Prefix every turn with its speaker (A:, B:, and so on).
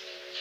A: Yeah.